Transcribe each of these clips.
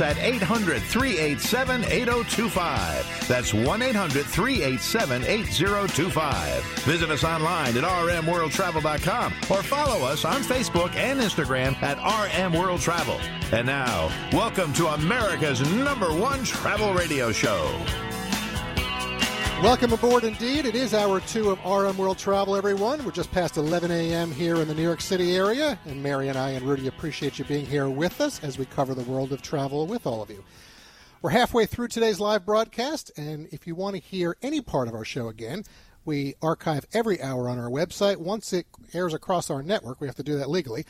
At 800 387 8025. That's 1 800 387 8025. Visit us online at rmworldtravel.com or follow us on Facebook and Instagram at RM World Travel. And now, welcome to America's number one travel radio show. Welcome aboard indeed. It is hour two of RM World Travel, everyone. We're just past 11 a.m. here in the New York City area, and Mary and I and Rudy appreciate you being here with us as we cover the world of travel with all of you. We're halfway through today's live broadcast, and if you want to hear any part of our show again, we archive every hour on our website. Once it airs across our network, we have to do that legally.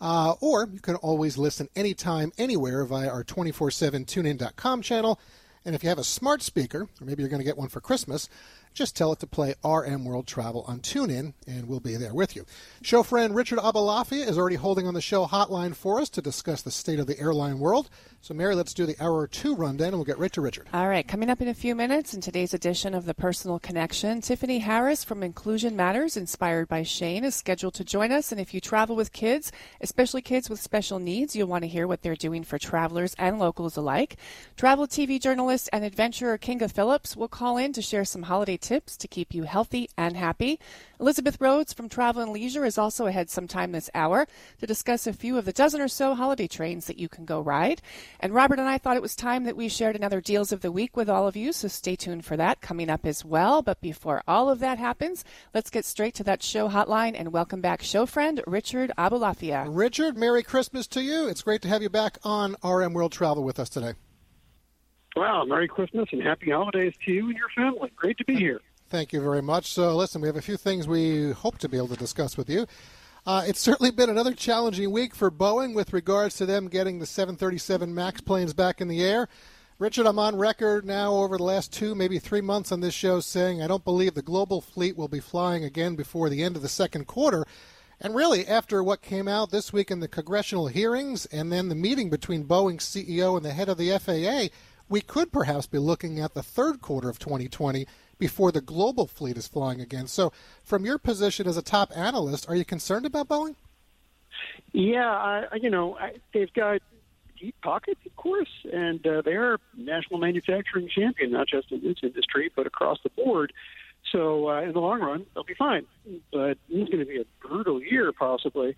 Uh, or you can always listen anytime, anywhere via our 24 7 tunein.com channel. And if you have a smart speaker, or maybe you're going to get one for Christmas, just tell it to play RM World Travel on TuneIn, and we'll be there with you. Show friend Richard Aboulafia is already holding on the show hotline for us to discuss the state of the airline world. So, Mary, let's do the hour two rundown, and we'll get right to Richard. All right, coming up in a few minutes in today's edition of The Personal Connection, Tiffany Harris from Inclusion Matters, inspired by Shane, is scheduled to join us. And if you travel with kids, especially kids with special needs, you'll want to hear what they're doing for travelers and locals alike. Travel TV journalist and adventurer Kinga Philipps will call in to share some holiday tips to keep you healthy and happy. Elizabeth Rhodes from Travel and Leisure is also ahead sometime this hour to discuss a few of the dozen or so holiday trains that you can go ride. And Robert and I thought it was time that we shared another Deals of the Week with all of you, so stay tuned for that coming up as well. But before all of that happens, let's get straight to that show hotline and welcome back show friend Richard Aboulafia. Richard, Merry Christmas to you. It's great to have you back on RM World Travel with us today. Wow, Merry Christmas and Happy Holidays to you and your family. Great to be here. Thank you very much. So, listen, we have a few things we hope to be able to discuss with you. Uh, it's certainly been another challenging week for Boeing with regards to them getting the 737 MAX planes back in the air. Richard, I'm on record now over the last two, maybe three months on this show saying I don't believe the global fleet will be flying again before the end of the second quarter. And really, after what came out this week in the congressional hearings and then the meeting between Boeing's CEO and the head of the FAA, we could perhaps be looking at the third quarter of 2020 before the global fleet is flying again. So, from your position as a top analyst, are you concerned about Boeing? Yeah, I, you know, I, they've got deep pockets, of course, and uh, they're national manufacturing champion, not just in this industry, but across the board. So, uh, in the long run, they'll be fine. But it's going to be a brutal year, possibly.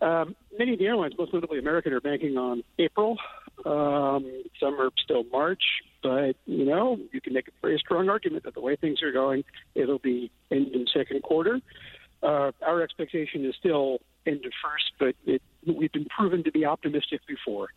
Um, many of the airlines, most notably American, are banking on April. Um, some are still March, but you know you can make a very strong argument that the way things are going, it'll be end in second quarter. Uh, our expectation is still end of first, but it, we've been proven to be optimistic before.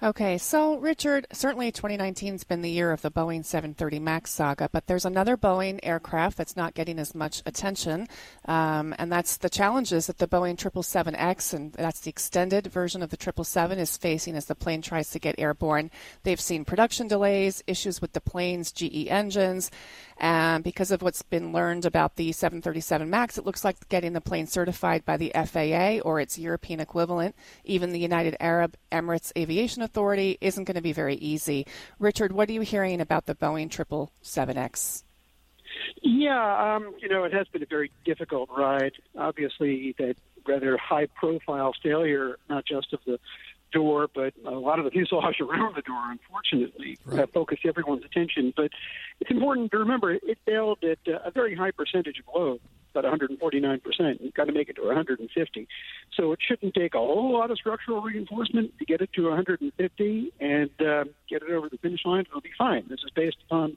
Okay, so Richard, certainly 2019 has been the year of the Boeing 730 MAX saga, but there's another Boeing aircraft that's not getting as much attention, um, and that's the challenges that the Boeing 777X, and that's the extended version of the 777, is facing as the plane tries to get airborne. They've seen production delays, issues with the plane's GE engines, and because of what's been learned about the 737 MAX, it looks like getting the plane certified by the FAA or its European equivalent, even the United Arab Emirates Aviation Authority, isn't going to be very easy. Richard, what are you hearing about the Boeing 777X? Yeah, um, you know, it has been a very difficult ride. Obviously, that rather high profile failure, not just of the door, but a lot of the fuselage around the door, unfortunately, right. uh, focused everyone's attention. But it's important to remember it failed at uh, a very high percentage of load, about 149%. You've got to make it to 150. So it shouldn't take a whole lot of structural reinforcement to get it to 150 and uh, get it over the finish line. It'll be fine. This is based upon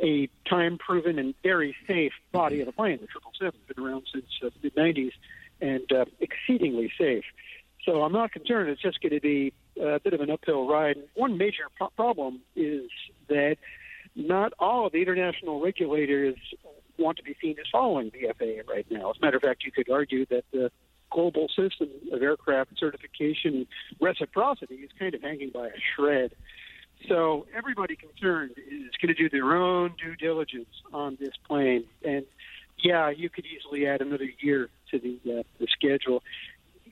a time-proven and very safe body of the plane. The 777 has been around since uh, the mid-90s and uh, exceedingly safe. So I'm not concerned. It's just going to be a bit of an uphill ride. One major pro- problem is that not all of the international regulators want to be seen as following the FAA right now. As a matter of fact, you could argue that the global system of aircraft certification reciprocity is kind of hanging by a shred. So everybody concerned is going to do their own due diligence on this plane, and yeah, you could easily add another year to the uh, the schedule.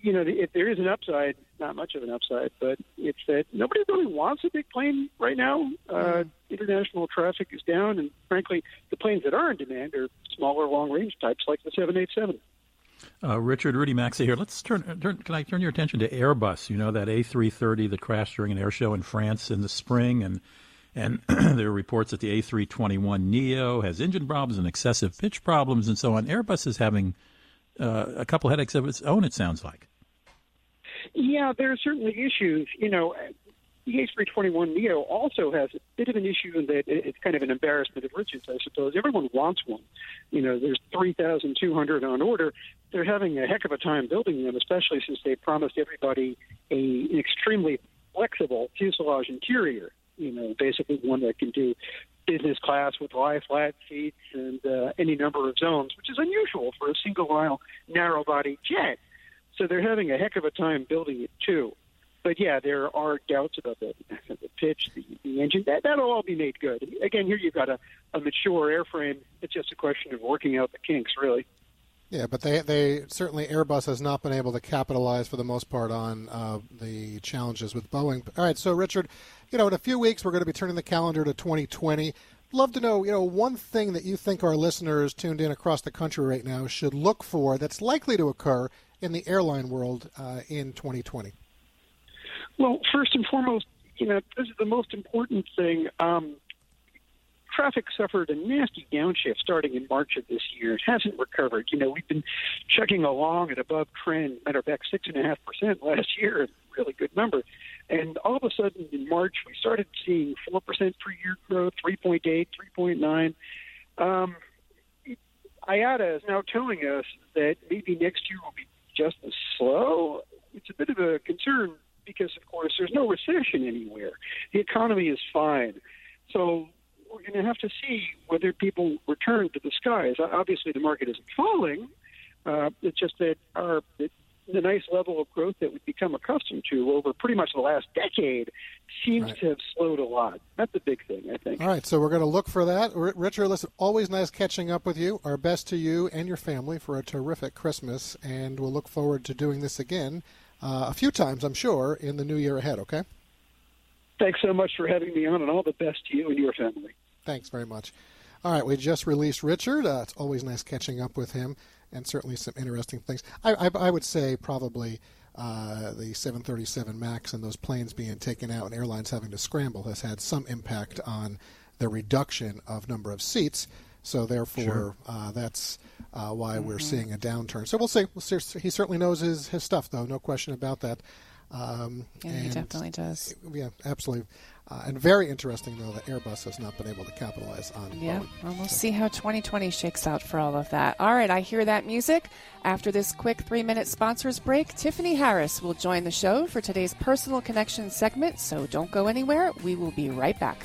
You know, if there is an upside, not much of an upside, but it's that nobody really wants a big plane right now. Uh, mm. International traffic is down, and frankly, the planes that are in demand are smaller, long range types like the 787. Uh, Richard, Rudy Maxa here. Let's turn, turn. Can I turn your attention to Airbus? You know that A330 that crashed during an air show in France in the spring, and and there are reports that the A321 Neo has engine problems and excessive pitch problems and so on. Airbus is having uh, a couple headaches of its own. It sounds like. Yeah, there are certainly issues. You know, the A321 Neo also has a bit of an issue in that it's kind of an embarrassment of riches, I suppose. Everyone wants one. You know, there's 3,200 on order. They're having a heck of a time building them, especially since they promised everybody a, an extremely flexible fuselage interior. You know, basically one that can do business class with lie flat seats and uh, any number of zones, which is unusual for a single aisle narrow body jet. So they're having a heck of a time building it too but yeah, there are doubts about the, the pitch, the, the engine. That that'll all be made good. Again, here you've got a, a mature airframe. It's just a question of working out the kinks, really. Yeah, but they they certainly Airbus has not been able to capitalize for the most part on uh, the challenges with Boeing. All right, so Richard, you know, in a few weeks we're going to be turning the calendar to 2020. Love to know, you know, one thing that you think our listeners tuned in across the country right now should look for that's likely to occur in the airline world uh, in 2020. Well, first and foremost, you know, this is the most important thing. Um, traffic suffered a nasty downshift starting in March of this year. It hasn't recovered. You know, we've been chugging along at above trend. Matter of fact, six and a half percent last year, a really good number. And all of a sudden in March, we started seeing four percent per year growth, 3.8, 3.9. Um, IATA is now telling us that maybe next year will be just as slow. It's a bit of a concern because, of course, there's no recession anywhere. The economy is fine. So we're going to have to see whether people return to the skies. Obviously, the market isn't falling. Uh, it's just that our the nice level of growth that we've become accustomed to over pretty much the last decade seems right. to have slowed a lot. That's the big thing, I think. All right, so we're going to look for that. Richard, listen, always nice catching up with you. Our best to you and your family for a terrific Christmas, and we'll look forward to doing this again uh, a few times, I'm sure, in the new year ahead, okay? Thanks so much for having me on, and all the best to you and your family. Thanks very much. All right, we just released Richard. Uh, it's always nice catching up with him, and certainly some interesting things. I, I, I would say probably uh, the 737 MAX and those planes being taken out and airlines having to scramble has had some impact on the reduction of number of seats. So therefore, sure. uh, that's uh, why mm-hmm. we're seeing a downturn. So we'll see. We'll see. He certainly knows his, his stuff, though. No question about that. Um, yeah, he definitely does. Yeah, absolutely. Uh, and very interesting, though, that Airbus has not been able to capitalize on. Yeah, Boeing. well, we'll so. see how 2020 shakes out for all of that. All right, I hear that music. After this quick three minute sponsors break, Tiffany Harris will join the show for today's Personal Connection segment, so don't go anywhere. We will be right back.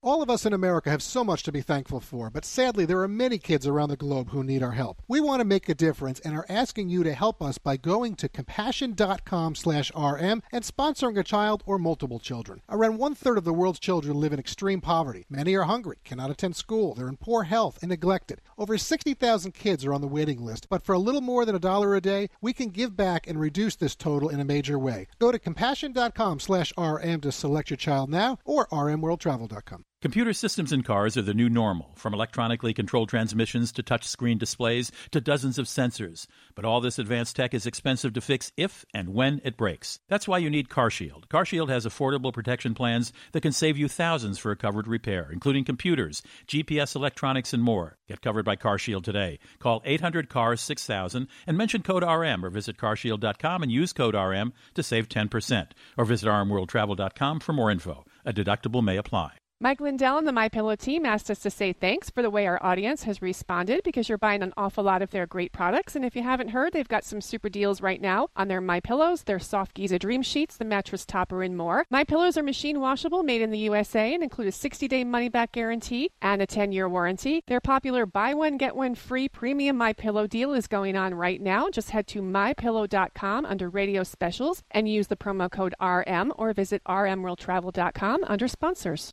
All of us in America have so much to be thankful for, but sadly, there are many kids around the globe who need our help. We want to make a difference and are asking you to help us by going to compassion.com/rm and sponsoring a child or multiple children. Around one third of the world's children live in extreme poverty. Many are hungry, cannot attend school, they're in poor health, and neglected. Over 60,000 kids are on the waiting list, but for a little more than a dollar a day, we can give back and reduce this total in a major way. Go to compassion.com/rm to select your child now, or rmworldtravel.com. Computer systems in cars are the new normal, from electronically controlled transmissions to touchscreen displays to dozens of sensors. But all this advanced tech is expensive to fix if and when it breaks. That's why you need CarShield. CarShield has affordable protection plans that can save you thousands for a covered repair, including computers, GPS electronics, and more. Get covered by CarShield today. Call 800 CARS 6000 and mention code RM or visit carshield.com and use code RM to save 10%. Or visit rmworldtravel.com for more info. A deductible may apply. Mike Lindell and the My Pillow team asked us to say thanks for the way our audience has responded because you're buying an awful lot of their great products. And if you haven't heard, they've got some super deals right now on their My Pillows, their soft Giza Dream Sheets, the mattress topper, and more. My Pillows are machine washable, made in the USA, and include a 60-day money-back guarantee and a 10-year warranty. Their popular buy one get one free premium My Pillow deal is going on right now. Just head to mypillow.com under Radio Specials and use the promo code RM, or visit rmworldtravel.com under sponsors.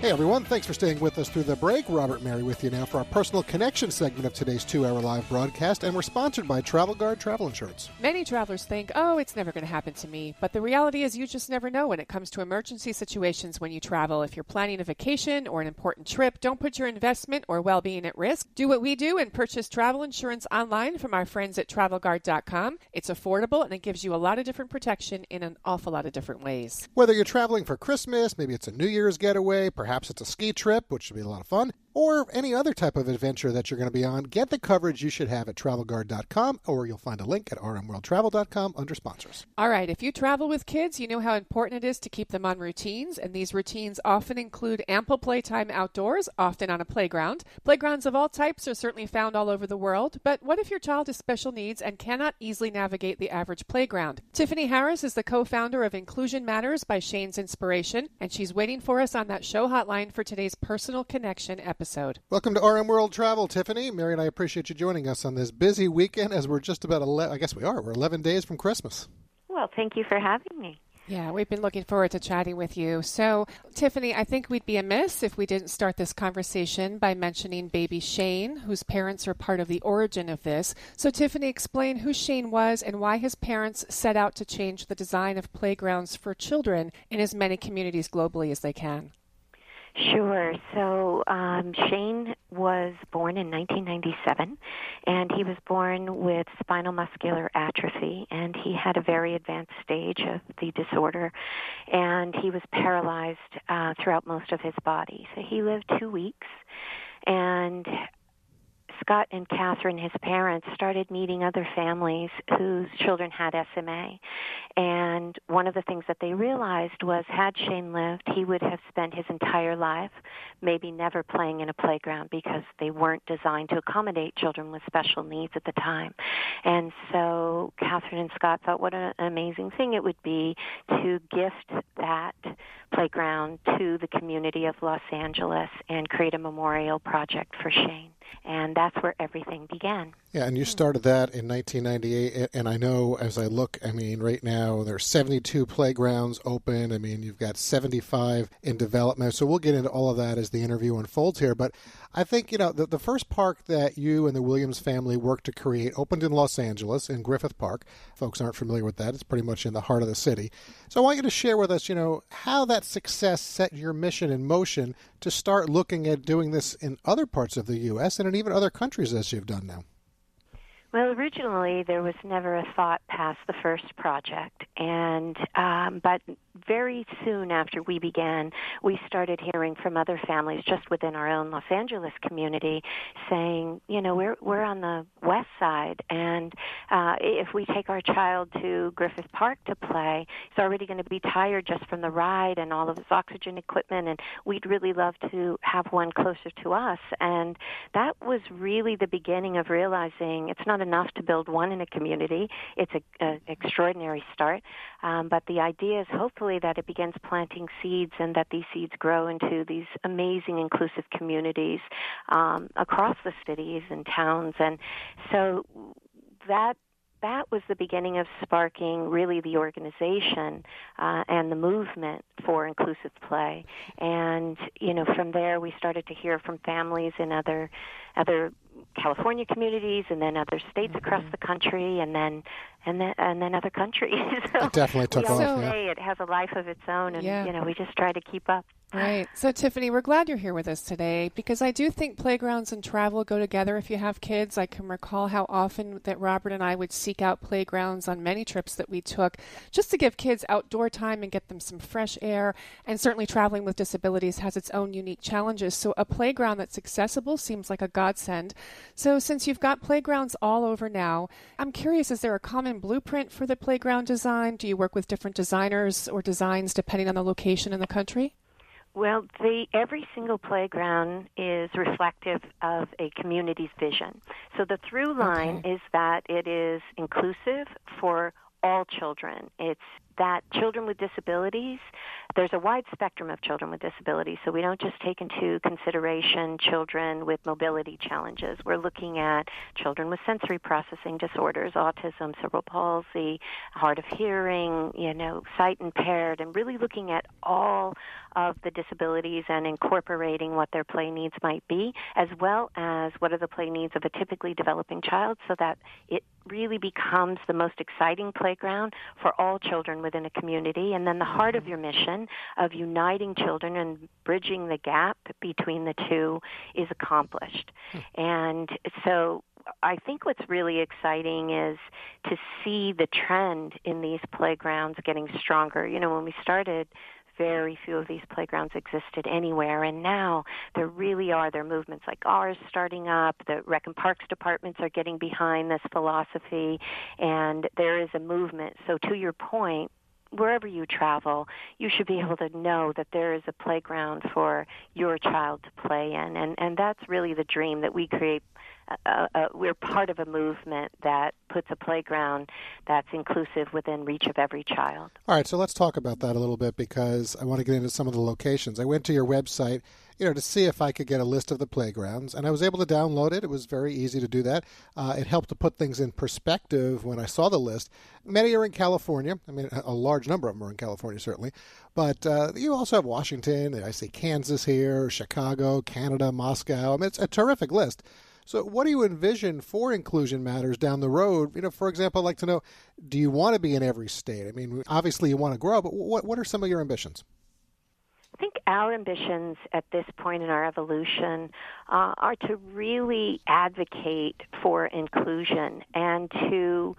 Hey everyone, thanks for staying with us through the break. Robert Mary with you now for our personal connection segment of today's two hour live broadcast, and we're sponsored by Travel Guard Travel Insurance. Many travelers think, oh, it's never going to happen to me. But the reality is, you just never know when it comes to emergency situations when you travel. If you're planning a vacation or an important trip, don't put your investment or well being at risk. Do what we do and purchase travel insurance online from our friends at travelguard.com. It's affordable and it gives you a lot of different protection in an awful lot of different ways. Whether you're traveling for Christmas, maybe it's a New Year's getaway, perhaps Perhaps it's a ski trip, which should be a lot of fun, or any other type of adventure that you're going to be on. Get the coverage you should have at travelguard.com, or you'll find a link at rmworldtravel.com under sponsors. All right, if you travel with kids, you know how important it is to keep them on routines, and these routines often include ample playtime outdoors, often on a playground. Playgrounds of all types are certainly found all over the world, but what if your child has special needs and cannot easily navigate the average playground? Tiffany Harris is the co founder of Inclusion Matters by Shane's Inspiration, and she's waiting for us on that show hotline for today's personal connection episode episode. Welcome to RM World Travel, Tiffany. Mary and I appreciate you joining us on this busy weekend as we're just about 11, I guess we are, we're 11 days from Christmas. Well, thank you for having me. Yeah, we've been looking forward to chatting with you. So, Tiffany, I think we'd be amiss if we didn't start this conversation by mentioning baby Shane, whose parents are part of the origin of this. So, Tiffany, explain who Shane was and why his parents set out to change the design of playgrounds for children in as many communities globally as they can. Sure. So um, Shane was born in 1997, and he was born with spinal muscular atrophy, and he had a very advanced stage of the disorder, and he was paralyzed uh, throughout most of his body. So he lived two weeks, and Scott and Catherine, his parents, started meeting other families whose children had SMA. And one of the things that they realized was had Shane lived, he would have spent his entire life maybe never playing in a playground because they weren't designed to accommodate children with special needs at the time. And so Catherine and Scott thought what an amazing thing it would be to gift that playground to the community of Los Angeles and create a memorial project for Shane and that's where everything began. Yeah, and you hmm. started that in 1998, and I know as I look, I mean, right now there are 72 playgrounds open. I mean, you've got 75 in development. So we'll get into all of that as the interview unfolds here. But I think you know the, the first park that you and the Williams family worked to create opened in Los Angeles in Griffith Park. Folks aren't familiar with that; it's pretty much in the heart of the city. So I want you to share with us, you know, how that success set your mission in motion to start looking at doing this in other parts of the U.S. and even other countries as you've done now. Well, originally there was never a thought past the first project, and um, but very soon after we began, we started hearing from other families just within our own Los Angeles community saying, you know, we're we're on the west side, and uh, if we take our child to Griffith Park to play, he's already going to be tired just from the ride and all of his oxygen equipment, and we'd really love to have one closer to us. And that was really the beginning of realizing it's not enough to build one in a community; it's an extraordinary start. Um, but the idea is hopefully that it begins planting seeds and that these seeds grow into these amazing inclusive communities um, across the cities and towns. And So that that was the beginning of sparking really the organization uh, and the movement for inclusive play. And you know, from there we started to hear from families in other other California communities, and then other states mm-hmm. across the country, and then and then and then other countries. so it definitely took we off. Yeah. Say it has a life of its own, and yeah. you know we just try to keep up. Right. So, Tiffany, we're glad you're here with us today because I do think playgrounds and travel go together if you have kids. I can recall how often that Robert and I would seek out playgrounds on many trips that we took just to give kids outdoor time and get them some fresh air. And certainly, traveling with disabilities has its own unique challenges. So, a playground that's accessible seems like a godsend. So, since you've got playgrounds all over now, I'm curious is there a common blueprint for the playground design? Do you work with different designers or designs depending on the location in the country? Well, the every single playground is reflective of a community's vision. So the through line okay. is that it is inclusive for all children. It's that children with disabilities, there's a wide spectrum of children with disabilities, so we don't just take into consideration children with mobility challenges. We're looking at children with sensory processing disorders, autism, cerebral palsy, hard of hearing, you know, sight impaired, and really looking at all of the disabilities and incorporating what their play needs might be, as well as what are the play needs of a typically developing child so that it really becomes the most exciting playground for all children within a community. And then the heart of mm-hmm. your mission of uniting children and bridging the gap between the two is accomplished. Hmm. And so I think what's really exciting is to see the trend in these playgrounds getting stronger. You know, when we started very few of these playgrounds existed anywhere, and now there really are. There are movements like ours starting up. The Rec and Parks departments are getting behind this philosophy, and there is a movement. So, to your point, wherever you travel, you should be able to know that there is a playground for your child to play in, and and that's really the dream that we create uh, uh, we're part of a movement that puts a playground that's inclusive within reach of every child. All right, so let's talk about that a little bit because I want to get into some of the locations. I went to your website, you know, to see if I could get a list of the playgrounds, and I was able to download it. It was very easy to do that. Uh, it helped to put things in perspective when I saw the list. Many are in California. I mean, a large number of them are in California, certainly. But uh, you also have Washington. I see Kansas here, Chicago, Canada, Moscow. I mean, it's a terrific list. So, what do you envision for Inclusion Matters down the road? You know, for example, I'd like to know: Do you want to be in every state? I mean, obviously you want to grow, but what what are some of your ambitions? I think our ambitions at this point in our evolution uh, are to really advocate for inclusion and to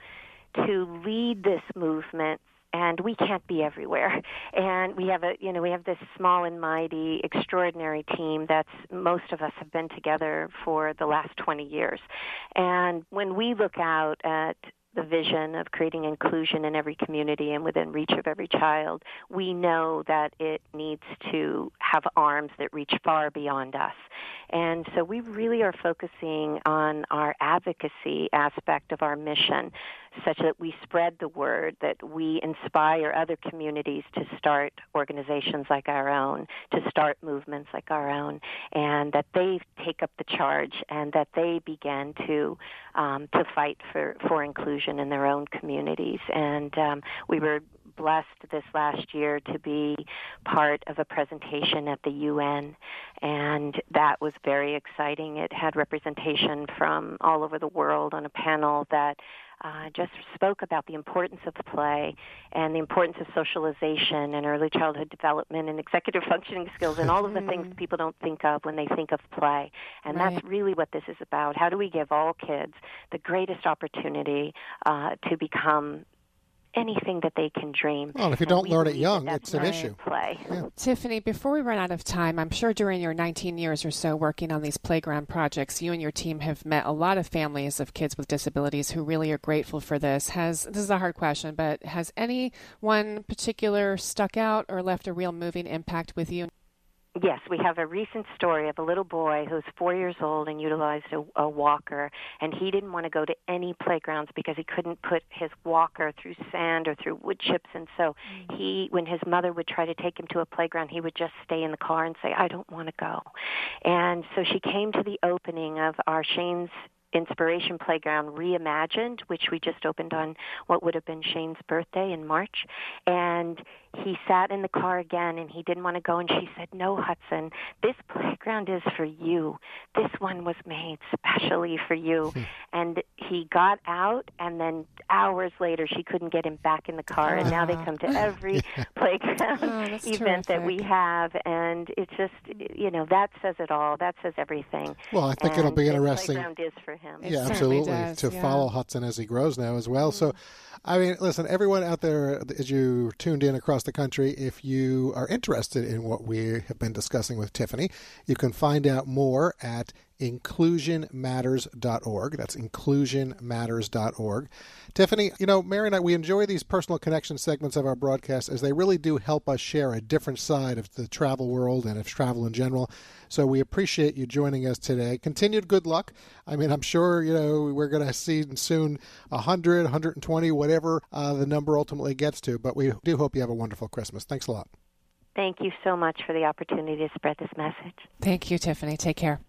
to lead this movement and we can't be everywhere. And we have a, you know, we have this small and mighty, extraordinary team that's most of us have been together for the last 20 years. And when we look out at the vision of creating inclusion in every community and within reach of every child, we know that it needs to have arms that reach far beyond us. And so we really are focusing on our advocacy aspect of our mission such that we spread the word, that we inspire other communities to start organizations like our own, to start movements like our own, and that they take up the charge and that they begin to um, to fight for, for inclusion in their own communities. And um, we were blessed this last year to be part of a presentation at the UN, and that was very exciting. It had representation from all over the world on a panel that uh, just spoke about the importance of play and the importance of socialization and early childhood development and executive functioning skills and all of the things people don't think of when they think of play. And right. that's really what this is about. How do we give all kids the greatest opportunity uh, to become anything that they can dream. Well, if you don't learn it young, it's an issue. Play. Yeah. Tiffany, before we run out of time, I'm sure during your 19 years or so working on these playground projects, you and your team have met a lot of families of kids with disabilities who really are grateful for this. Has this is a hard question, but has any one particular stuck out or left a real moving impact with you? Yes, we have a recent story of a little boy who's four years old and utilized a, a walker, and he didn't want to go to any playgrounds because he couldn't put his walker through sand or through wood chips. And so mm-hmm. he, when his mother would try to take him to a playground, he would just stay in the car and say, "I don't want to go." And so she came to the opening of our Shane's Inspiration Playground Reimagined, which we just opened on what would have been Shane's birthday in March. And he sat in the car again and he didn't want to go. And she said, No, Hudson, this playground is for you. This one was made specially for you. Hmm. and he got out, and then hours later, she couldn't get him back in the car. And now they come to every playground oh, event terrific. that we have. And it's just, you know, that says it all. That says everything. Well, I think and it'll be interesting. playground is for him. It yeah, absolutely. does, to yeah. follow Hudson as he grows now as well. So, mm-hmm. I mean, listen, everyone out there, as you tuned in across the country, if you are interested in what we have been discussing with Tiffany, you can find out more at inclusionmatters.org. That's inclusionmatters.org. Tiffany, you know, Mary and I, we enjoy these personal connection segments of our broadcast as they really do help us share a different side of the travel world and of travel in general. So we appreciate you joining us today. Continued good luck. I mean, I'm sure, you know, we're going to see soon 100, 120, whatever uh, the number ultimately gets to. But we do hope you have a wonderful Christmas. Thanks a lot. Thank you so much for the opportunity to spread this message. Thank you, Tiffany. Take care.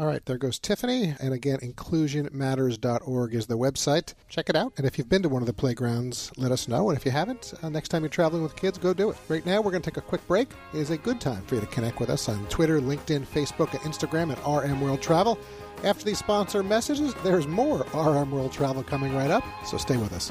All right, there goes Tiffany. And again, inclusionmatters.org is the website. Check it out. And if you've been to one of the playgrounds, let us know. And if you haven't, uh, next time you're traveling with kids, go do it. Right now, we're going to take a quick break. It is a good time for you to connect with us on Twitter, LinkedIn, Facebook, and Instagram at RM World Travel. After these sponsor messages, there's more RM World Travel coming right up, so stay with us.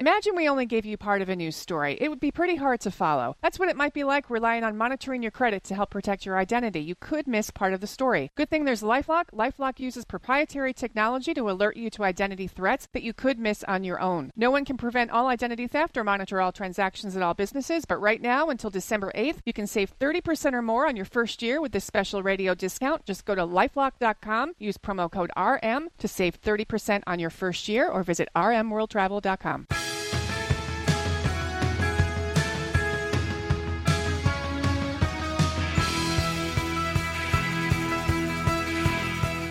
Imagine we only gave you part of a news story. It would be pretty hard to follow. That's what it might be like relying on monitoring your credit to help protect your identity. You could miss part of the story. Good thing there's Lifelock. Lifelock uses proprietary technology to alert you to identity threats that you could miss on your own. No one can prevent all identity theft or monitor all transactions at all businesses, but right now until December 8th, you can save 30% or more on your first year with this special radio discount. Just go to lifelock.com, use promo code RM to save 30% on your first year or visit rmworldtravel.com.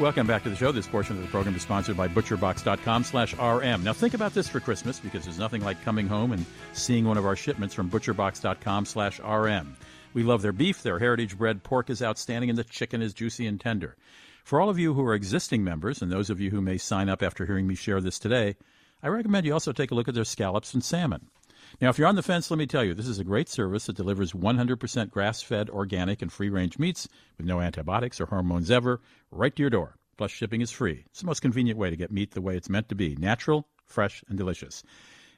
Welcome back to the show. This portion of the program is sponsored by butcherbox.com slash RM. Now think about this for Christmas because there's nothing like coming home and seeing one of our shipments from butcherbox.com slash RM. We love their beef, their heritage bred pork is outstanding, and the chicken is juicy and tender. For all of you who are existing members, and those of you who may sign up after hearing me share this today, I recommend you also take a look at their scallops and salmon. Now, if you're on the fence, let me tell you, this is a great service that delivers 100% grass fed, organic, and free range meats with no antibiotics or hormones ever right to your door. Plus, shipping is free. It's the most convenient way to get meat the way it's meant to be natural, fresh, and delicious.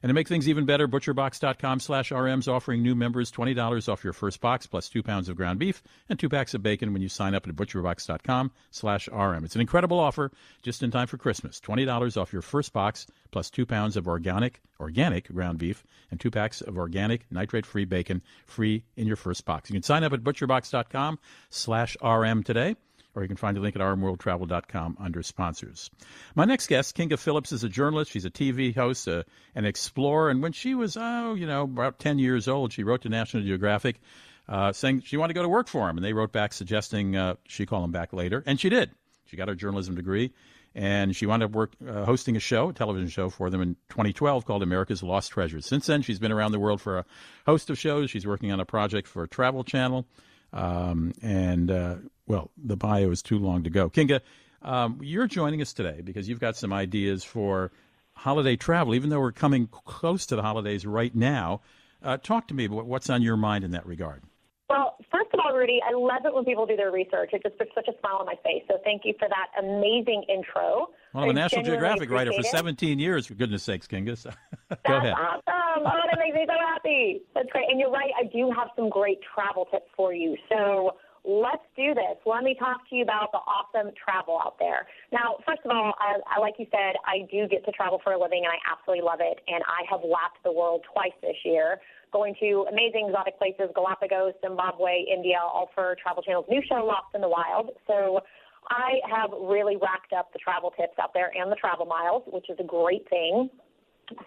And to make things even better, butcherbox.com slash RM's offering new members $20 off your first box plus two pounds of ground beef and two packs of bacon when you sign up at butcherbox.com slash RM. It's an incredible offer just in time for Christmas. $20 off your first box plus two pounds of organic, organic ground beef and two packs of organic nitrate-free bacon free in your first box. You can sign up at butcherbox.com slash RM today or you can find a link at rmworldtravel.com under sponsors. My next guest, Kinga Philipps, is a journalist. She's a TV host, uh, an explorer, and when she was, oh, you know, about 10 years old, she wrote to National Geographic uh, saying she wanted to go to work for him, and they wrote back suggesting uh, she call him back later, and she did. She got her journalism degree, and she wound up work, uh, hosting a show, a television show for them in 2012 called America's Lost Treasures. Since then, she's been around the world for a host of shows. She's working on a project for Travel Channel. Um, and uh, well, the bio is too long to go. Kinga, um, you're joining us today because you've got some ideas for holiday travel. Even though we're coming close to the holidays right now, Uh, talk to me. About what's on your mind in that regard? Well, first of all, Rudy, I love it when people do their research. It just puts such a smile on my face. So thank you for that amazing intro. Well, I'm a National Geographic writer for 17 years, for goodness sakes, Kinga. So, go That's ahead. awesome. Oh, that makes me so happy. That's great. And you're right, I do have some great travel tips for you. So let's do this. Let me talk to you about the awesome travel out there. Now, first of all, I, I, like you said, I do get to travel for a living, and I absolutely love it. And I have lapped the world twice this year, going to amazing exotic places, Galapagos, Zimbabwe, India, all for Travel Channel's new show, Lost in the Wild. So I have really racked up the travel tips out there and the travel miles, which is a great thing.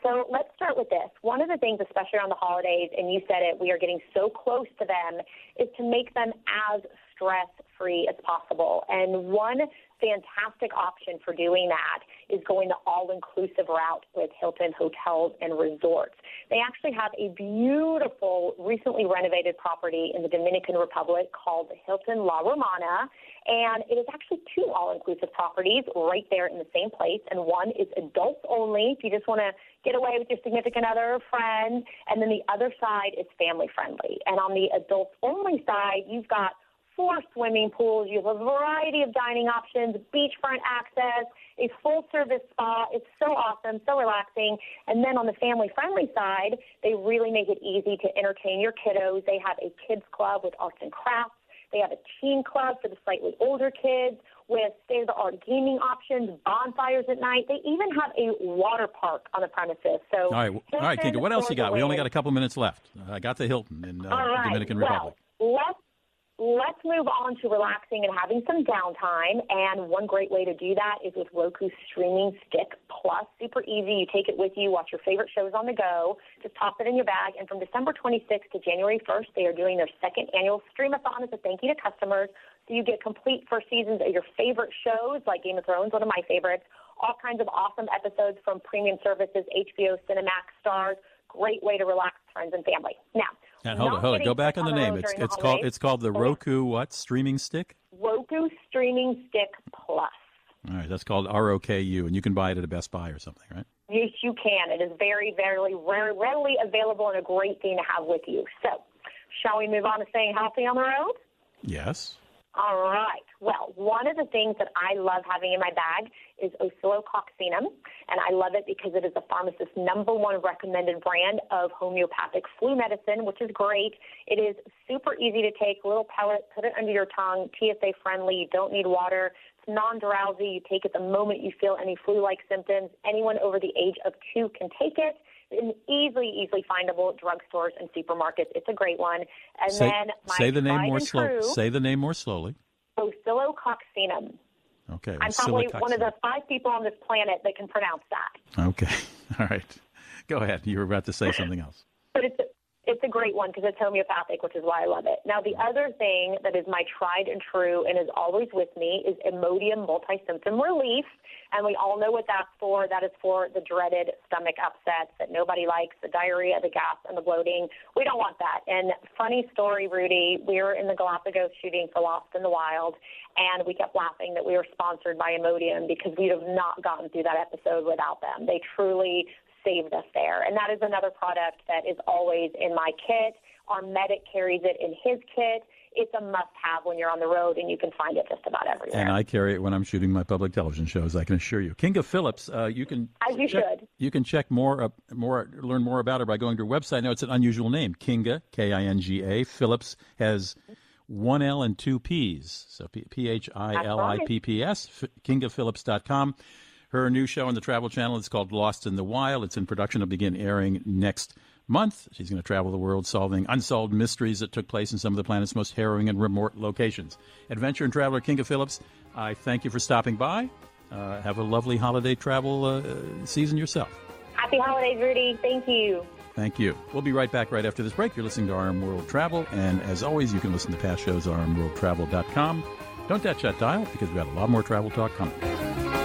So let's start with this. One of the things, especially around the holidays, and you said it, we are getting so close to them, is to make them as stress free as possible. And one fantastic option for doing that is going the all inclusive route with Hilton Hotels and Resorts. They actually have a beautiful, recently renovated property in the Dominican Republic called Hilton La Romana. And it is actually two all inclusive properties right there in the same place. And one is adults only, if you just want to get away with your significant other or friend. And then the other side is family friendly. And on the adults only side, you've got four swimming pools. You have a variety of dining options, beachfront access, a full service spa. It's so awesome, so relaxing. And then on the family friendly side, they really make it easy to entertain your kiddos. They have a kids club with arts and crafts. They have a teen club for the slightly older kids with state of the art gaming options, bonfires at night. They even have a water park on the premises. So, all right, Hilton, all right, Kinga, what else you got? We only got a couple minutes left. I got the Hilton in uh, right. Dominican Republic. Well, let's let's move on to relaxing and having some downtime. And one great way to do that is with Roku Streaming Stick Plus. Super easy. You take it with you, watch your favorite shows on the go. Just toss it in your bag. And from December 26th to January 1st, they are doing their second annual Streamathon as a thank you to customers. So you get complete first seasons of your favorite shows, like Game of Thrones, one of my favorites. All kinds of awesome episodes from premium services, HBO, Cinemax, Starz. Great way to relax friends and family. Now, and hold on, hold on. Go back on the name. It's it's called it's called the Roku what streaming stick? Roku Streaming Stick Plus. All right, that's called ROKU, and you can buy it at a Best Buy or something, right? Yes, you can. It is very, very readily available and a great thing to have with you. So, shall we move on to staying healthy on the road? Yes. All right. Well, one of the things that I love having in my bag is Oscillococcinum, and I love it because it is the pharmacist's number one recommended brand of homeopathic flu medicine, which is great. It is super easy to take, little pellet, put it under your tongue, TSA friendly, you don't need water. It's non-drowsy. You take it the moment you feel any flu-like symptoms. Anyone over the age of two can take it easily, easily findable drugstores and supermarkets. It's a great one. And say, then say the name more slowly. Say the name more slowly. Oscillococcinum. Okay. I'm probably one of the five people on this planet that can pronounce that. Okay. All right. Go ahead. You were about to say something else. but it's it's a great one because it's homeopathic, which is why I love it. Now, the other thing that is my tried and true and is always with me is Imodium multi-symptom relief. And we all know what that's for. That is for the dreaded stomach upsets that nobody likes, the diarrhea, the gas, and the bloating. We don't want that. And funny story, Rudy, we were in the Galapagos shooting for Lost in the Wild, and we kept laughing that we were sponsored by Imodium because we'd have not gotten through that episode without them. They truly saved us there. And that is another product that is always in my kit. Our medic carries it in his kit. It's a must have when you're on the road, and you can find it just about everywhere. And I carry it when I'm shooting my public television shows. I can assure you, Kinga Philipps. Uh, you can as you check, should. You can check more, uh, more, learn more about her by going to her website. Now it's an unusual name, Kinga K I N G A. Philipps has one L and two P's, so P H I L I P P S. KingaPhilipps.com. Her new show on the Travel Channel is called Lost in the Wild. It's in production. It'll begin airing next month. She's going to travel the world solving unsolved mysteries that took place in some of the planet's most harrowing and remote locations. Adventure and traveler Kinga Philipps, I thank you for stopping by. Uh, have a lovely holiday travel uh, season yourself. Happy holidays, Rudy. Thank you. Thank you. We'll be right back right after this break. You're listening to RM World Travel, and as always, you can listen to past shows at rmworldtravel.com. Don't touch that dial because we've got a lot more travel talk coming.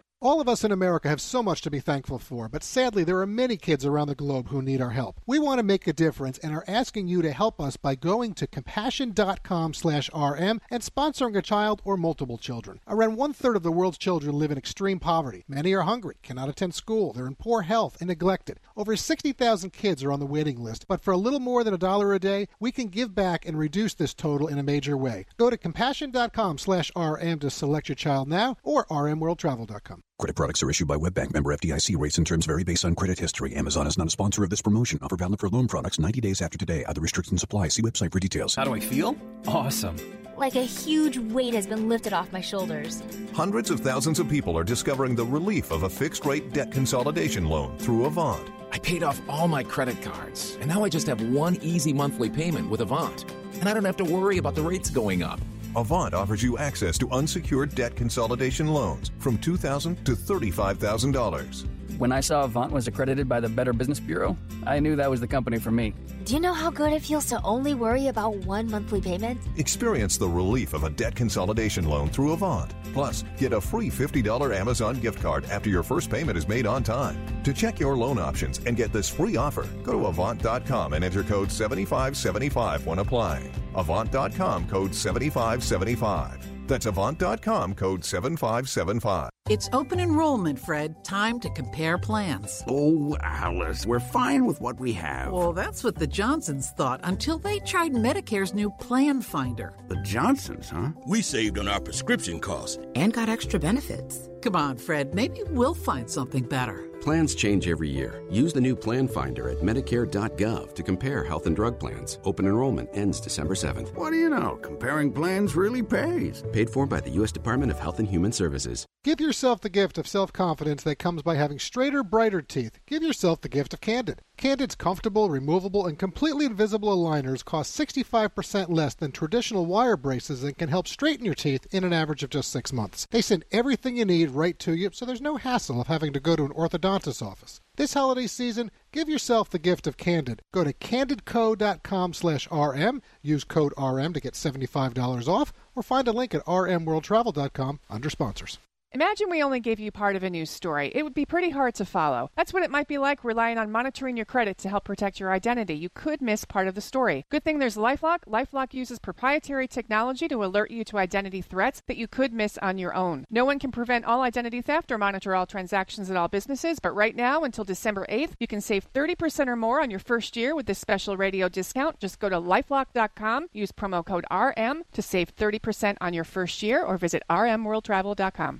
All of us in America have so much to be thankful for, but sadly, there are many kids around the globe who need our help. We want to make a difference and are asking you to help us by going to compassion.com/rm and sponsoring a child or multiple children. Around one third of the world's children live in extreme poverty. Many are hungry, cannot attend school, they're in poor health, and neglected. Over 60,000 kids are on the waiting list, but for a little more than a dollar a day, we can give back and reduce this total in a major way. Go to compassion.com/rm to select your child now, or rmworldtravel.com. Credit products are issued by WebBank member FDIC. Rates and terms vary based on credit history. Amazon is not a sponsor of this promotion. Offer valid for loan products 90 days after today. Other restrictions apply. See website for details. How do I feel? Awesome. Like a huge weight has been lifted off my shoulders. Hundreds of thousands of people are discovering the relief of a fixed rate debt consolidation loan through Avant. I paid off all my credit cards, and now I just have one easy monthly payment with Avant. And I don't have to worry about the rates going up. Avant offers you access to unsecured debt consolidation loans from 2,000 to $35,000. When I saw Avant was accredited by the Better Business Bureau, I knew that was the company for me. Do you know how good it feels to only worry about one monthly payment? Experience the relief of a debt consolidation loan through Avant. Plus, get a free $50 Amazon gift card after your first payment is made on time. To check your loan options and get this free offer, go to Avant.com and enter code 7575 when applying. Avant.com code 7575. That's Avant.com code 7575. It's open enrollment, Fred. Time to compare plans. Oh, Alice, we're fine with what we have. Well, that's what the Johnsons thought until they tried Medicare's new Plan Finder. The Johnsons, huh? We saved on our prescription costs and got extra benefits. Come on, Fred. Maybe we'll find something better. Plans change every year. Use the new Plan Finder at Medicare.gov to compare health and drug plans. Open enrollment ends December 7th. What do you know? Comparing plans really pays. Paid for by the U.S. Department of Health and Human Services. Give yourself the gift of self confidence that comes by having straighter, brighter teeth. Give yourself the gift of Candid. Candid's comfortable, removable, and completely invisible aligners cost 65% less than traditional wire braces and can help straighten your teeth in an average of just six months. They send everything you need right to you, so there's no hassle of having to go to an office. This holiday season, give yourself the gift of Candid. Go to candidco.com slash RM, use code RM to get $75 off, or find a link at rmworldtravel.com under sponsors. Imagine we only gave you part of a news story. It would be pretty hard to follow. That's what it might be like relying on monitoring your credit to help protect your identity. You could miss part of the story. Good thing there's Lifelock. Lifelock uses proprietary technology to alert you to identity threats that you could miss on your own. No one can prevent all identity theft or monitor all transactions at all businesses, but right now, until December 8th, you can save 30% or more on your first year with this special radio discount. Just go to lifelock.com, use promo code RM to save 30% on your first year, or visit rmworldtravel.com.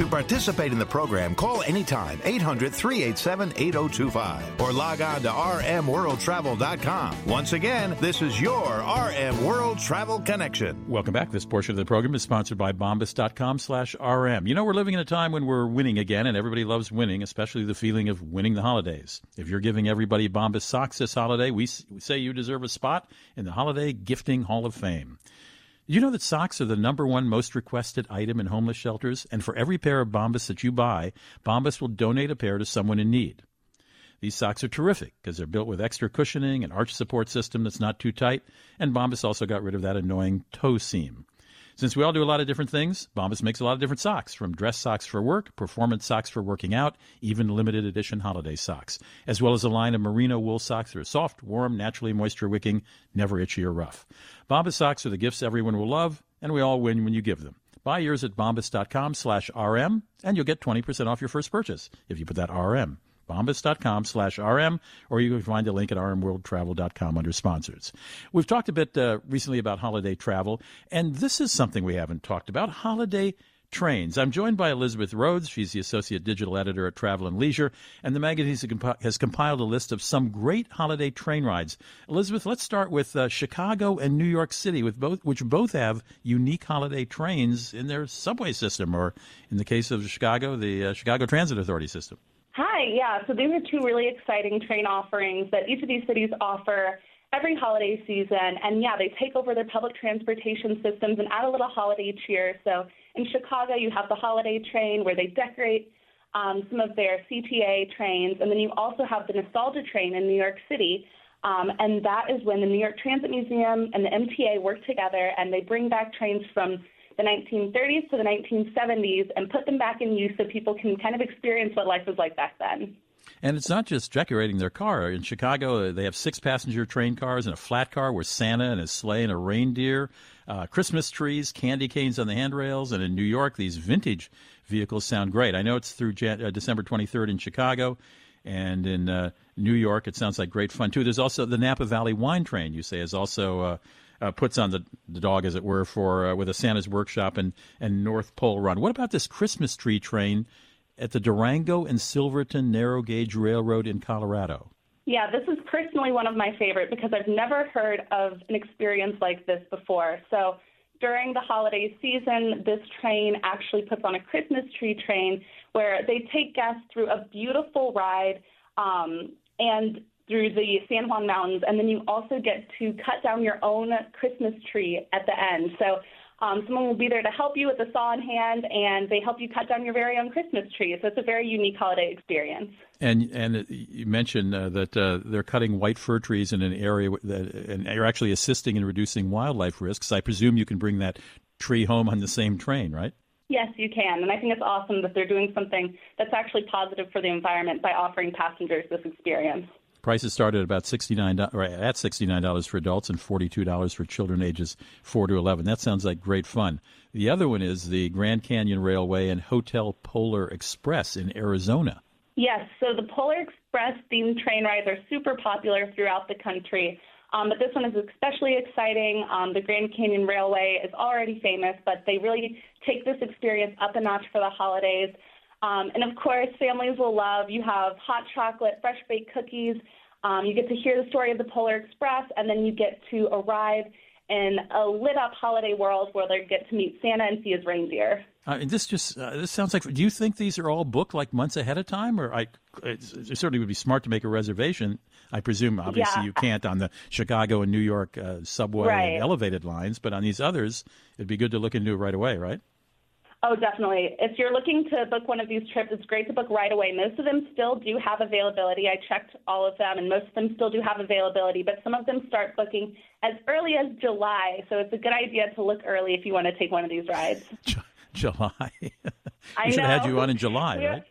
To participate in the program, call anytime 800 387 8025 or log on to rmworldtravel.com. Once again, this is your RM World Travel Connection. Welcome back. This portion of the program is sponsored by bombas.com slash RM. You know, we're living in a time when we're winning again, and everybody loves winning, especially the feeling of winning the holidays. If you're giving everybody Bombas socks this holiday, we, we say you deserve a spot in the Holiday Gifting Hall of Fame. You know that socks are the number one most requested item in homeless shelters? And for every pair of Bombas that you buy, Bombas will donate a pair to someone in need. These socks are terrific because they're built with extra cushioning and arch support system that's not too tight, and Bombas also got rid of that annoying toe seam. Since we all do a lot of different things, Bombas makes a lot of different socks, from dress socks for work, performance socks for working out, even limited edition holiday socks, as well as a line of merino wool socks that are soft, warm, naturally moisture wicking, never itchy or rough. Bombas socks are the gifts everyone will love, and we all win when you give them. Buy yours at bombas.com slash RM, and you'll get 20% off your first purchase if you put that RM bombas.com slash RM, or you can find a link at rmworldtravel.com under sponsors. We've talked a bit uh, recently about holiday travel, and this is something we haven't talked about, holiday trains. I'm joined by Elizabeth Rhodes. She's the associate digital editor at Travel and Leisure, and the magazine has compiled a list of some great holiday train rides. Elizabeth, let's start with uh, Chicago and New York City, with both which both have unique holiday trains in their subway system, or in the case of Chicago, the uh, Chicago Transit Authority system. Hi, yeah. So these are two really exciting train offerings that each of these cities offer every holiday season. And yeah, they take over their public transportation systems and add a little holiday cheer. So in Chicago, you have the holiday train where they decorate um, some of their CTA trains. And then you also have the nostalgia train in New York City. Um, and that is when the New York Transit Museum and the MTA work together and they bring back trains from the 1930s to the 1970s and put them back in use so people can kind of experience what life was like back then. And it's not just decorating their car. In Chicago, uh, they have six passenger train cars and a flat car with Santa and his sleigh and a reindeer, uh, Christmas trees, candy canes on the handrails. And in New York, these vintage vehicles sound great. I know it's through Jan- uh, December 23rd in Chicago. And in uh, New York, it sounds like great fun, too. There's also the Napa Valley Wine Train, you say, is also. Uh, puts on the, the dog, as it were, for uh, with a Santa's Workshop and, and North Pole Run. What about this Christmas tree train at the Durango and Silverton Narrow Gauge Railroad in Colorado? Yeah, this is personally one of my favorite because I've never heard of an experience like this before. So during the holiday season, this train actually puts on a Christmas tree train where they take guests through a beautiful ride um, and through the San Juan Mountains, and then you also get to cut down your own Christmas tree at the end. So um, someone will be there to help you with the saw in hand, and they help you cut down your very own Christmas tree. So it's a very unique holiday experience. And and you mentioned uh, that uh, they're cutting white fir trees in an area that, and you're actually assisting in reducing wildlife risks. I presume you can bring that tree home on the same train, right? Yes, you can. And I think it's awesome that they're doing something that's actually positive for the environment by offering passengers this experience. Prices start at about sixty nine or at sixty nine dollars for adults and forty two dollars for children ages four to eleven. That sounds like great fun. The other one is the Grand Canyon Railway and Hotel Polar Express in Arizona. Yes, so the Polar Express themed train rides are super popular throughout the country. Um, but this one is especially exciting. Um, the Grand Canyon Railway is already famous, but they really take this experience up a notch for the holidays. Um, and of course, families will love. You have hot chocolate, fresh baked cookies. Um, you get to hear the story of the Polar Express, and then you get to arrive in a lit up holiday world where they get to meet Santa and see his reindeer. Uh, and this just uh, this sounds like. Do you think these are all booked like months ahead of time, or I? It, it certainly would be smart to make a reservation. I presume, obviously, Yeah. you can't on the Chicago and New York uh, subway Right. and elevated lines, but on these others, it'd be good to look into it right away, right? Oh, definitely. If you're looking to book one of these trips, it's great to book right away. Most of them still do have availability. I checked all of them, and most of them still do have availability, but some of them start booking as early as July. So it's a good idea to look early if you want to take one of these rides. July. we I should have had you on in July, right?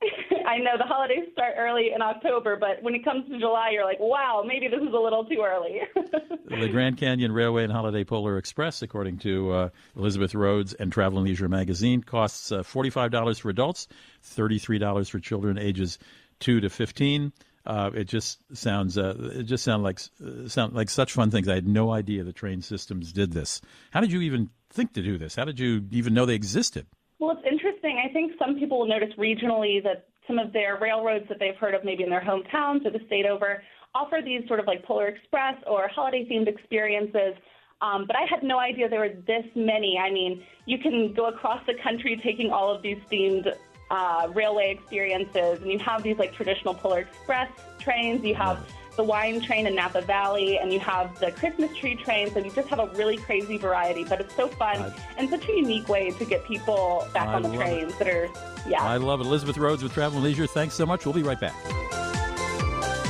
I know the holidays start early in October, but when it comes to July, you're like, wow, maybe this is a little too early. the Grand Canyon Railway and Holiday Polar Express, according to uh, Elizabeth Rhodes and Travel and Leisure magazine, costs uh, $45 for adults, $33 for children ages 2 to 15. Uh, it just sounds uh, it just sound like uh, sound like such fun things. I had no idea the train systems did this. How did you even think to do this? How did you even know they existed? Well, it's interesting. I think some people will notice regionally that some of their railroads that they've heard of maybe in their hometowns or the state over offer these sort of like Polar Express or holiday themed experiences. Um, but I had no idea there were this many. I mean, you can go across the country taking all of these themed uh, railway experiences, and you have these like traditional Polar Express trains. You have the wine train in Napa Valley, and you have the Christmas tree train. So you just have a really crazy variety. But it's so fun and such a unique way to get people back I on the love trains that are, yeah. I love it. Elizabeth Rhodes with Travel and Leisure. Thanks so much. We'll be right back.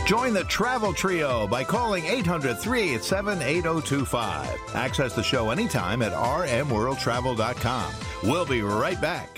Join the Travel Trio by calling 800 387 Access the show anytime at rmworldtravel.com. We'll be right back.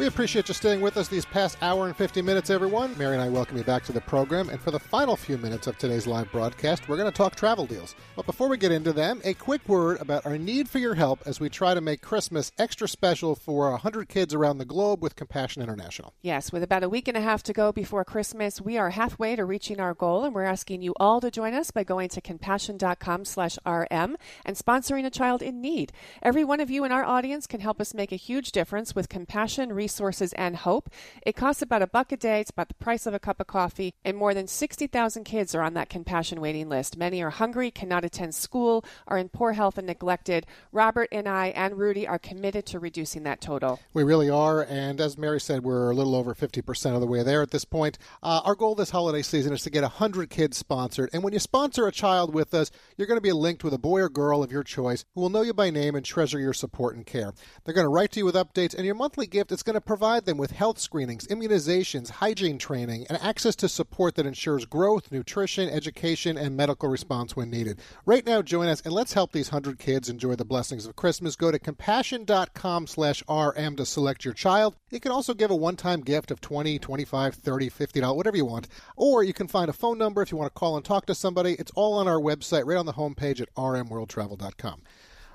We appreciate you staying with us these past hour and 50 minutes, everyone. Mary and I welcome you back to the program. And for the final few minutes of today's live broadcast, we're going to talk travel deals. But before we get into them, a quick word about our need for your help as we try to make Christmas extra special for 100 kids around the globe with Compassion International. Yes, with about a week and a half to go before Christmas, we are halfway to reaching our goal, and we're asking you all to join us by going to compassion.com slash RM and sponsoring a child in need. Every one of you in our audience can help us make a huge difference with compassion, resources, and hope. It costs about a buck a day. It's about the price of a cup of coffee, and more than 60,000 kids are on that compassion waiting list. Many are hungry, cannot attend school, are in poor health and neglected. Robert and I and Rudy are committed to reducing that total. We really are, and as Mary said, we're a little over 50% of the way there at this point. Uh, our goal this holiday season is to get 100 kids sponsored, and when you sponsor a child with us, you're going to be linked with a boy or girl of your choice who will know you by name and treasure your support and care. They're going to write to you with updates, and your monthly gift is going to provide them with health screenings, immunizations, hygiene training, and access to support that ensures growth, nutrition, education, and medical response when needed. Right now, join us and let's help these 100 kids enjoy the blessings of Christmas. Go to compassion.com slash RM to select your child. You can also give a one-time gift of 20 25 30 $50, whatever you want. Or you can find a phone number if you want to call and talk to somebody. It's all on our website, right on the homepage at rmworldtravel.com.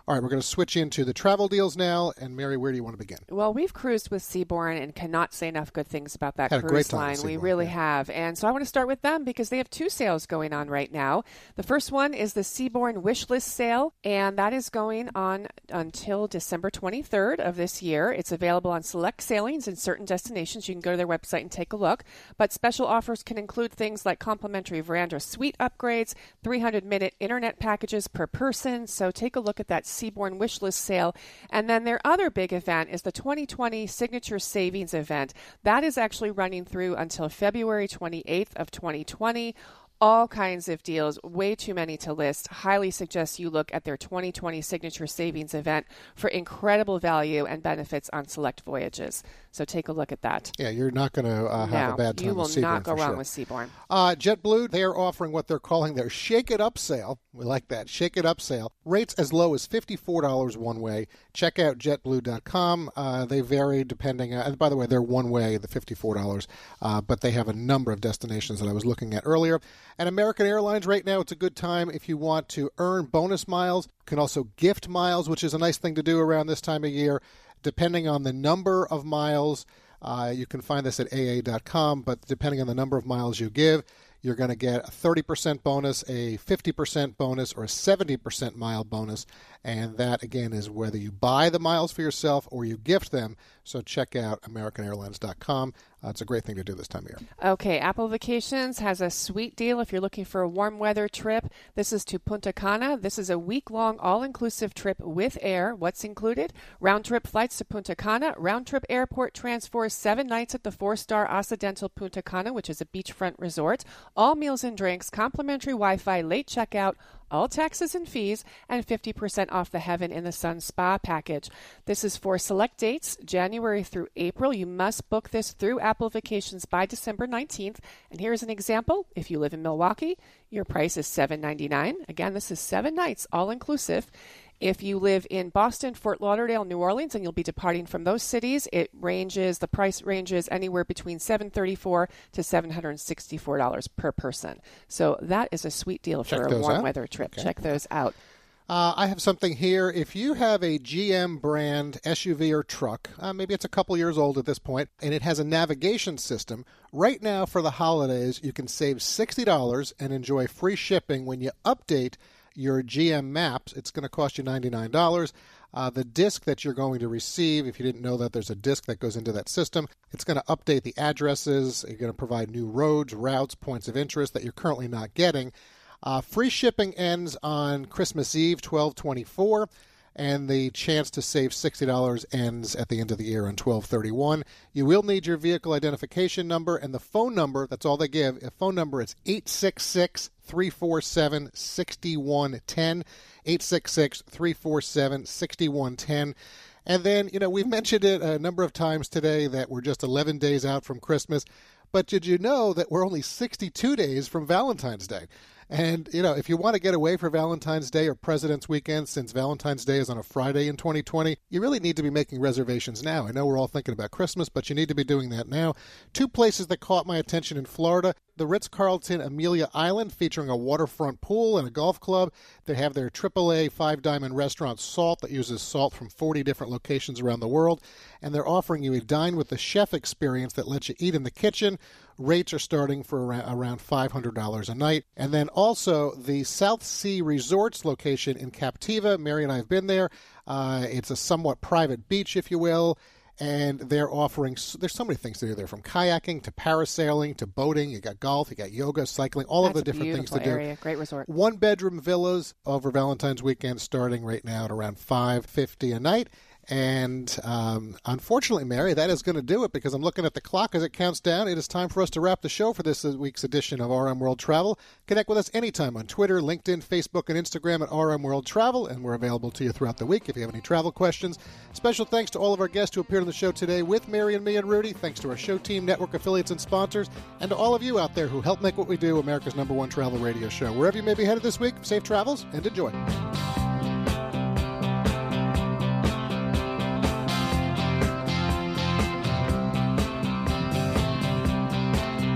All right, we're going to switch into the travel deals now. And Mary, where do you want to begin? Well, we've cruised with Seabourn and cannot say enough good things about that Had cruise line. with We Seabourn, really have. And so I want to start with them because they have two sales going on right now. The first one is the Seabourn Wish List sale, and that is going on until December 23rd of this year. It's available on select sailings in certain destinations. You can go to their website and take a look. But special offers can include things like complimentary veranda suite upgrades, 300 minute internet packages per person. So take a look at that Seabourn Wish List sale. And then their other big event is the 2020 Signature Savings event. That is actually running through until February 28th of 2020 all kinds of deals, way too many to list. Highly suggest you look at their 2020 Signature Savings event for incredible value and benefits on select voyages. So take a look at that. Yeah, you're not going to uh, have no, a bad time you will not go wrong sure. with Seabourn. Uh, JetBlue, they are offering what they're calling their Shake It Up sale. We like that. Shake It Up sale. Rates as low as $54 one way. Check out jetblue.com. Uh, they vary depending, uh, and by the way, they're one way, the $54, uh, but they have a number of destinations that I was looking at earlier. And American Airlines, right now, it's a good time if you want to earn bonus miles. You can also gift miles, which is a nice thing to do around this time of year. Depending on the number of miles, uh, you can find this at AA.com, but depending on the number of miles you give, you're going to get a 30% bonus, a 50% bonus, or a 70% mile bonus. And that, again, is whether you buy the miles for yourself or you gift them. So check out AmericanAirlines.com. Uh, it's a great thing to do this time of year. Okay, Apple Vacations has a sweet deal if you're looking for a warm weather trip. This is to Punta Cana. This is a week long all inclusive trip with air. What's included? Round trip flights to Punta Cana, round trip airport transfers, seven nights at the four star Occidental Punta Cana, which is a beachfront resort, all meals and drinks, complimentary Wi Fi, late checkout, all taxes and fees, and 50% off the Heaven in the Sun spa package. This is for select dates, January through April. You must book this through Apple Vacations by December 19th. And here's an example. If you live in Milwaukee, your price is $7.99. Again, this is seven nights, all inclusive. If you live in Boston, Fort Lauderdale, New Orleans, and you'll be departing from those cities, it ranges the price ranges anywhere between seven thirty four to seven hundred and sixty four dollars per person. So that is a sweet deal Check for a warm out. weather trip. Okay. Check those out. Uh, I have something here. If you have a GM brand SUV or truck, uh, maybe it's a couple years old at this point, and it has a navigation system, right now for the holidays, you can save $60 and enjoy free shipping when you update your GM maps. It's going to cost you $99. Uh, the disc that you're going to receive, if you didn't know that there's a disc that goes into that system, it's going to update the addresses. You're going to provide new roads, routes, points of interest that you're currently not getting. Uh, free shipping ends on Christmas Eve, 1224, and the chance to save $60 ends at the end of the year on 1231. You will need your vehicle identification number and the phone number. That's all they give. A phone number is 866 347 6110. 866 347 6110. And then, you know, we've mentioned it a number of times today that we're just 11 days out from Christmas. But did you know that we're only 62 days from Valentine's Day? And, you know, if you want to get away for Valentine's Day or President's Weekend, since Valentine's Day is on a Friday in 2020, you really need to be making reservations now. I know we're all thinking about Christmas, but you need to be doing that now. Two places that caught my attention in Florida the Ritz Carlton Amelia Island, featuring a waterfront pool and a golf club. They have their AAA Five Diamond restaurant Salt that uses salt from 40 different locations around the world. And they're offering you a dine with the chef experience that lets you eat in the kitchen. Rates are starting for around $500 a night. And then also the South Sea Resorts location in Captiva. Mary and I have been there. Uh, it's a somewhat private beach, if you will and they're offering there's so many things to do there from kayaking to parasailing to boating. You got golf you got yoga cycling all That's of the different things to area. do. great resort. One bedroom villas over valentine's weekend starting right now at around 550 a night and um, unfortunately, Mary, that is going to do it because I'm looking at the clock as it counts down. It is time for us to wrap the show for this week's edition of RM World Travel. Connect with us anytime on Twitter, LinkedIn, Facebook, and Instagram at RM World Travel, and we're available to you throughout the week if you have any travel questions. Special thanks to all of our guests who appeared on the show today with Mary and me and Rudy. Thanks to our show team, network affiliates, and sponsors, and to all of you out there who help make what we do America's number one travel radio show. Wherever you may be headed this week, safe travels and enjoy.